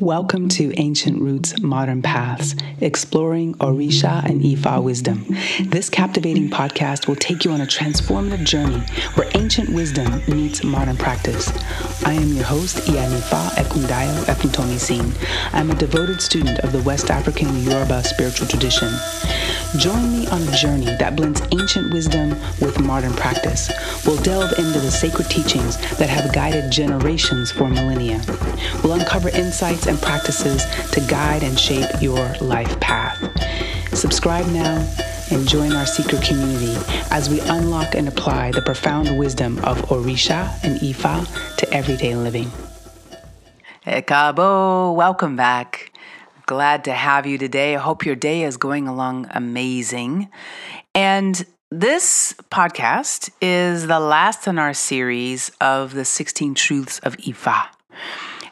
Welcome to Ancient Roots Modern Paths, exploring Orisha and Ifa wisdom. This captivating podcast will take you on a transformative journey where ancient wisdom meets modern practice. I am your host, Iyanifa Ekundayo Efuntomisin. I'm a devoted student of the West African Yoruba spiritual tradition. Join me on a journey that blends ancient wisdom with modern practice. We'll delve into the sacred teachings that have guided generations for millennia. We'll uncover insights and practices to guide and shape your life path. Subscribe now and join our secret community as we unlock and apply the profound wisdom of Orisha and Ifa to everyday living. Hey, Cabo, welcome back. Glad to have you today. I hope your day is going along amazing. And this podcast is the last in our series of the 16 Truths of Ifa.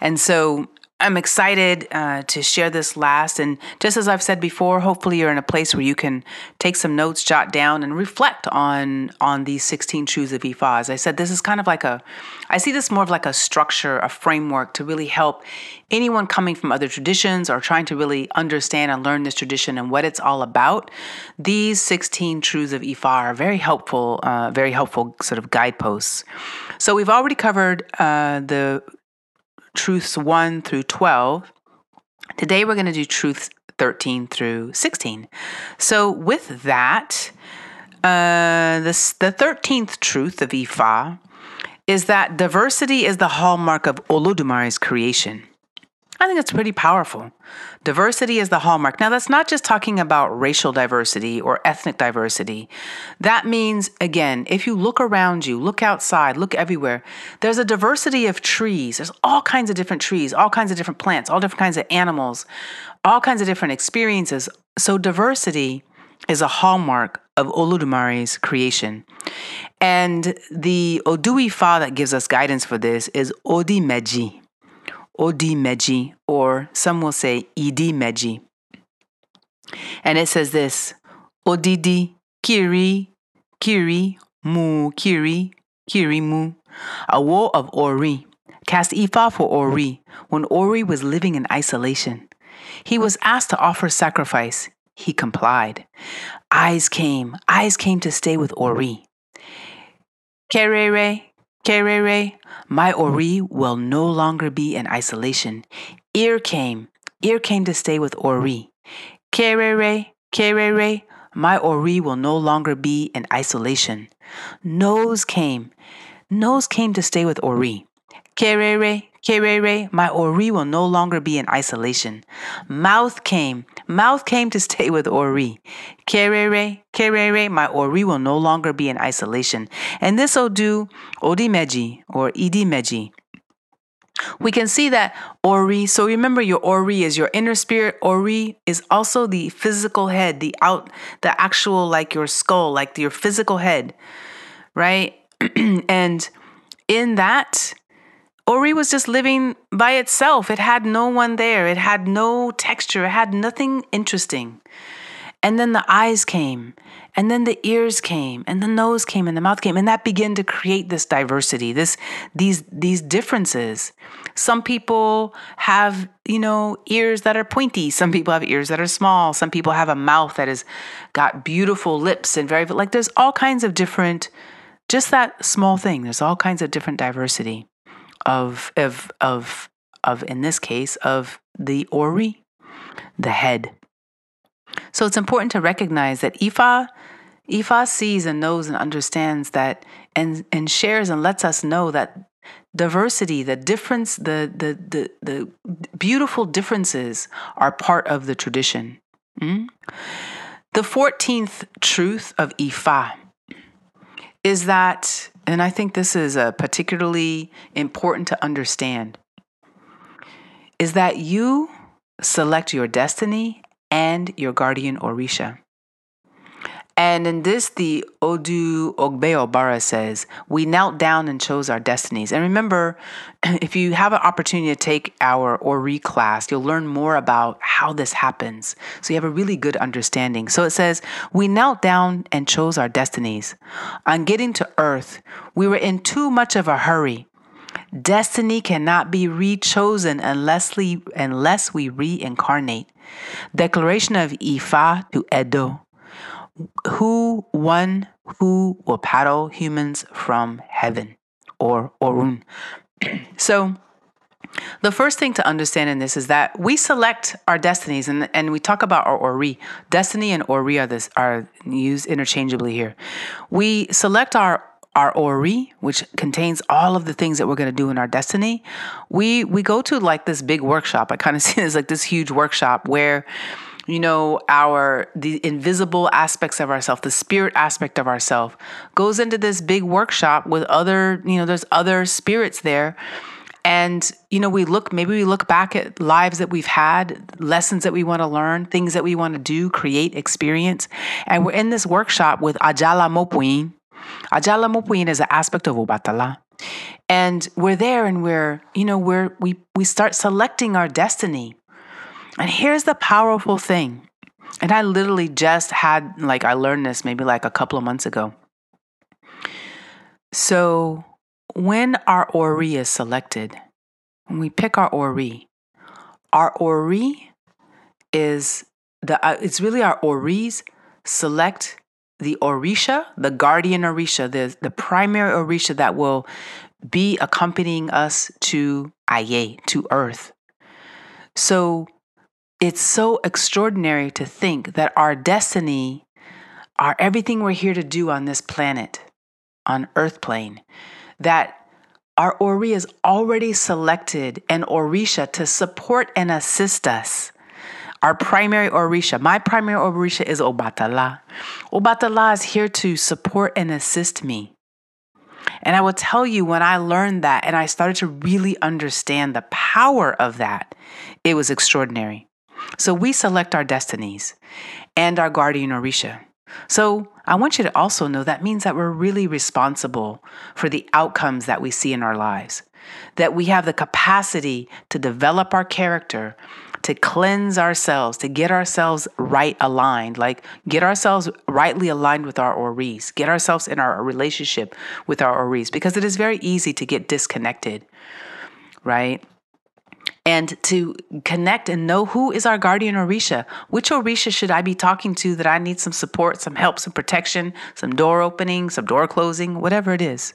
And so I'm excited uh, to share this last. And just as I've said before, hopefully you're in a place where you can take some notes, jot down, and reflect on on these 16 truths of Ifa. As I said, this is kind of like a, I see this more of like a structure, a framework to really help anyone coming from other traditions or trying to really understand and learn this tradition and what it's all about. These 16 truths of Ifa are very helpful, uh, very helpful sort of guideposts. So we've already covered uh, the truths 1 through 12. Today we're going to do truths 13 through 16. So, with that, uh, this, the 13th truth of Ifa is that diversity is the hallmark of Olodumare's creation. I think it's pretty powerful. Diversity is the hallmark. Now, that's not just talking about racial diversity or ethnic diversity. That means, again, if you look around you, look outside, look everywhere, there's a diversity of trees. There's all kinds of different trees, all kinds of different plants, all different kinds of animals, all kinds of different experiences. So, diversity is a hallmark of Olodumare's creation. And the Odu Ifa that gives us guidance for this is Odi Meji. Odi Meji, or some will say Idi Meji. And it says this Odidi Kiri Kiri Mu Kiri Kiri Mu. A war of Ori. Cast Ifa for Ori when Ori was living in isolation. He was asked to offer sacrifice. He complied. Eyes came, eyes came to stay with Ori. Kerere Kerere, my Ori will no longer be in isolation. Ear came, ear came to stay with Ori. Kerere, Kerere, my Ori will no longer be in isolation. Nose came, nose came to stay with Ori. Kerere, Kerere, my Ori will no longer be in isolation. Mouth came, mouth came to stay with Ori. Kerere, Kerere, my Ori will no longer be in isolation. And this will do Odimeji or Idimeji. We can see that Ori, so remember your Ori is your inner spirit. Ori is also the physical head, the out, the actual, like your skull, like your physical head, right? and in that, Ori was just living by itself. It had no one there. It had no texture. It had nothing interesting. And then the eyes came, and then the ears came, and the nose came, and the mouth came, and that began to create this diversity, this these these differences. Some people have, you know, ears that are pointy. Some people have ears that are small. Some people have a mouth that has got beautiful lips and very like there's all kinds of different just that small thing. There's all kinds of different diversity of of of of in this case of the ori, the head. So it's important to recognize that Ifa Ifa sees and knows and understands that and and shares and lets us know that diversity, the difference, the the the, the beautiful differences are part of the tradition. Mm? The 14th truth of Ifa is that and I think this is uh, particularly important to understand, is that you select your destiny and your guardian Orisha. And in this, the Odu Ogbeobara says, We knelt down and chose our destinies. And remember, if you have an opportunity to take our Ori class, you'll learn more about how this happens. So you have a really good understanding. So it says, We knelt down and chose our destinies. On getting to earth, we were in too much of a hurry. Destiny cannot be re-chosen unless we, unless we reincarnate. Declaration of Ifa to Edo. Who one who will paddle humans from heaven or Orun. so the first thing to understand in this is that we select our destinies, and, and we talk about our ori. Destiny and ori are this are used interchangeably here. We select our our ori, which contains all of the things that we're going to do in our destiny. We we go to like this big workshop. I kind of see it as like this huge workshop where you know our the invisible aspects of ourself the spirit aspect of ourself goes into this big workshop with other you know there's other spirits there and, you know, we look, maybe we look back at lives that we've had, lessons that we want to learn, things that we want to do, create, experience. And we're in this workshop with Ajala Mopin. Ajala Mopin is an aspect of Obatala. And we're there and we're, you know, we're, we, we start selecting our destiny. And here's the powerful thing. And I literally just had, like, I learned this maybe like a couple of months ago. So when our Ori is selected, when we pick our Ori, our Ori is the uh, it's really our Oris select the Orisha, the guardian Orisha, the, the primary Orisha that will be accompanying us to Aye, to Earth. So it's so extraordinary to think that our destiny, our everything we're here to do on this planet, on Earth plane, that our Ori is already selected an Orisha to support and assist us. Our primary Orisha, my primary Orisha is Obatala. Obatala is here to support and assist me. And I will tell you, when I learned that and I started to really understand the power of that, it was extraordinary. So we select our destinies and our guardian Orisha. So I want you to also know that means that we're really responsible for the outcomes that we see in our lives, that we have the capacity to develop our character, to cleanse ourselves, to get ourselves right aligned, like get ourselves rightly aligned with our Oris, get ourselves in our relationship with our Oris, because it is very easy to get disconnected, right? And to connect and know who is our guardian Orisha. Which Orisha should I be talking to that I need some support, some help, some protection, some door opening, some door closing, whatever it is.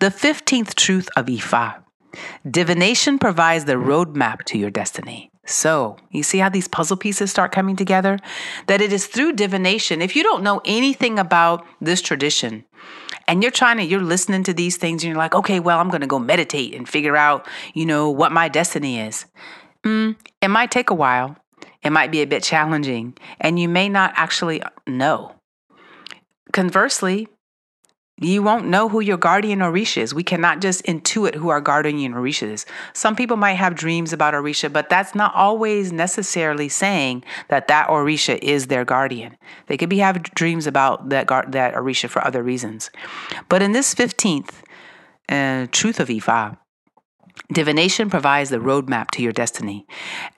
The 15th truth of Ifa divination provides the roadmap to your destiny. So, you see how these puzzle pieces start coming together? That it is through divination. If you don't know anything about this tradition, and you're trying to you're listening to these things and you're like okay well i'm going to go meditate and figure out you know what my destiny is. Mm, it might take a while. It might be a bit challenging and you may not actually know. Conversely you won't know who your guardian Orisha is. We cannot just intuit who our guardian Orisha is. Some people might have dreams about Orisha, but that's not always necessarily saying that that Orisha is their guardian. They could be having dreams about that that Orisha for other reasons. But in this 15th uh, truth of Ifa, divination provides the roadmap to your destiny.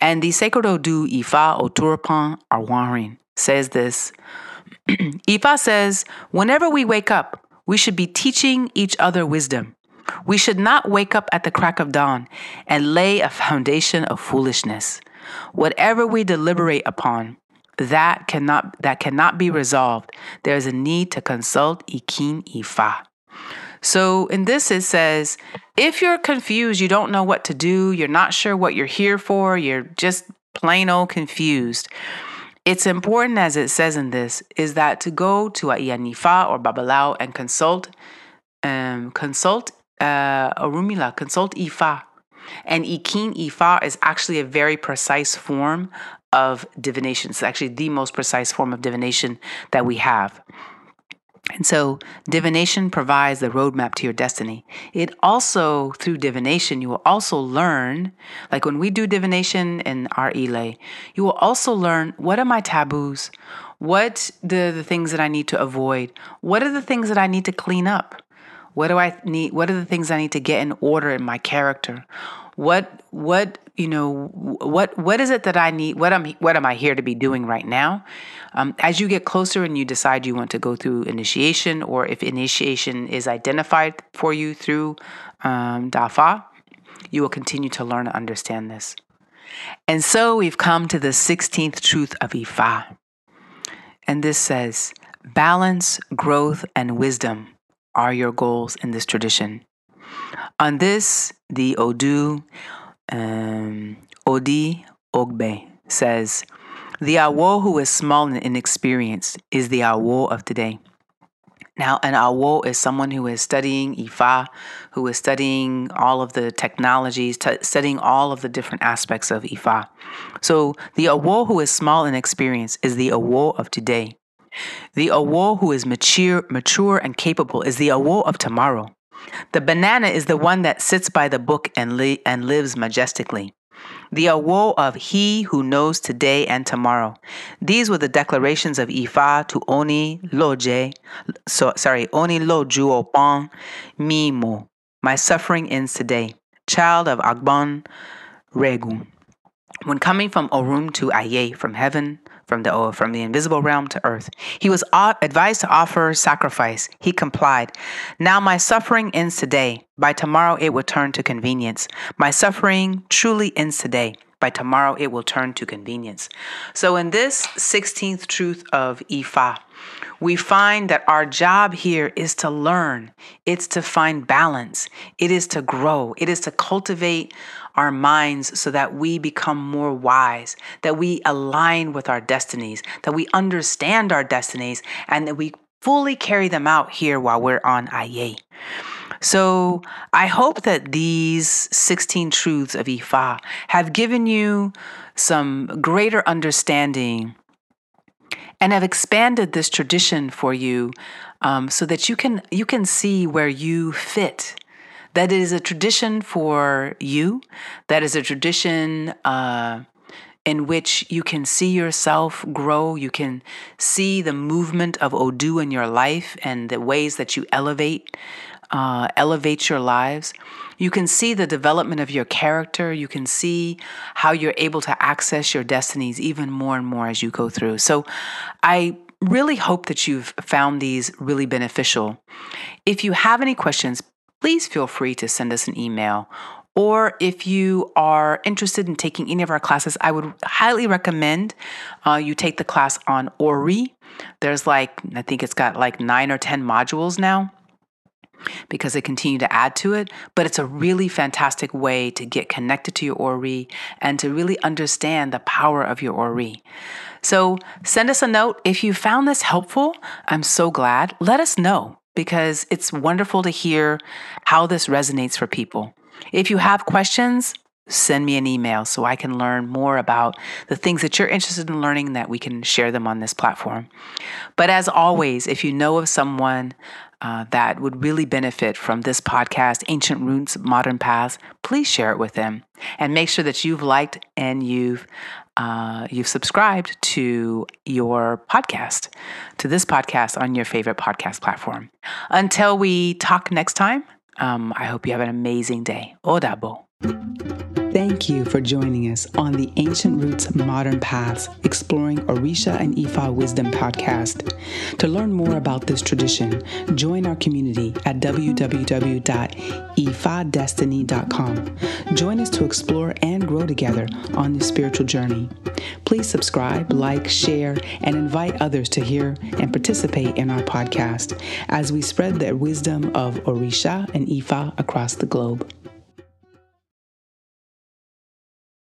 And the Sacred Odu Ifa Oturapan Arwarin says this. Ifa says, whenever we wake up, we should be teaching each other wisdom. We should not wake up at the crack of dawn and lay a foundation of foolishness. Whatever we deliberate upon, that cannot that cannot be resolved. There is a need to consult Ikin Ifa. So in this it says, if you're confused, you don't know what to do, you're not sure what you're here for, you're just plain old confused. It's important, as it says in this, is that to go to a Iyanifa or Babalawo and consult, um, consult uh, Orunmila, consult Ifa. And Ikin Ifa is actually a very precise form of divination. It's actually the most precise form of divination that we have. And so, divination provides the roadmap to your destiny. It also, through divination, you will also learn, like when we do divination in our Ile, you will also learn what are my taboos? What the, the things that I need to avoid? What are the things that I need to clean up? What do I need? What are the things I need to get in order in my character? What what you know what what is it that I need what am what am I here to be doing right now? Um, as you get closer and you decide you want to go through initiation or if initiation is identified for you through um, Dafa you will continue to learn and understand this. And so we've come to the 16th truth of Ifa. And this says balance growth and wisdom are your goals in this tradition. On this the Odu um, Odi Ogbe says, The Awo who is small and inexperienced is the Awo of today. Now, an Awo is someone who is studying Ifa, who is studying all of the technologies, t- studying all of the different aspects of Ifa. So, the Awo who is small and experienced is the Awo of today. The Awo who is mature, mature and capable is the Awo of tomorrow. The banana is the one that sits by the book and, li- and lives majestically. The awo of he who knows today and tomorrow. These were the declarations of Ifa to Oni Loje, so, sorry, Oni Loju Opon Mimo. My suffering ends today. Child of Agbon Regu. When coming from Orun to Aye, from heaven from the from the invisible realm to earth. He was advised to offer sacrifice. He complied. Now my suffering ends today. By tomorrow it will turn to convenience. My suffering truly ends today. By tomorrow it will turn to convenience. So in this 16th truth of Ifa, we find that our job here is to learn, it's to find balance, it is to grow, it is to cultivate our minds so that we become more wise, that we align with our destinies, that we understand our destinies, and that we fully carry them out here while we're on Aye. So I hope that these 16 truths of Ifa have given you some greater understanding and have expanded this tradition for you um, so that you can you can see where you fit. That is a tradition for you, that is a tradition uh, in which you can see yourself grow, you can see the movement of Odu in your life and the ways that you elevate. Uh, elevate your lives. You can see the development of your character. You can see how you're able to access your destinies even more and more as you go through. So, I really hope that you've found these really beneficial. If you have any questions, please feel free to send us an email. Or if you are interested in taking any of our classes, I would highly recommend uh, you take the class on Ori. There's like, I think it's got like nine or 10 modules now because they continue to add to it. But it's a really fantastic way to get connected to your Ori and to really understand the power of your Ori. So send us a note. If you found this helpful, I'm so glad. Let us know because it's wonderful to hear how this resonates for people. If you have questions, send me an email so I can learn more about the things that you're interested in learning that we can share them on this platform. But as always, if you know of someone uh, that would really benefit from this podcast, Ancient Roots, Modern Paths, please share it with them and make sure that you've liked and you've uh, you've subscribed to your podcast, to this podcast on your favorite podcast platform. Until we talk next time, um, I hope you have an amazing day. Odabo. Thank you for joining us on the Ancient Roots Modern Paths Exploring Orisha and Ifa Wisdom podcast. To learn more about this tradition, join our community at www.ifadestiny.com. Join us to explore and grow together on this spiritual journey. Please subscribe, like, share, and invite others to hear and participate in our podcast as we spread the wisdom of Orisha and Ifa across the globe.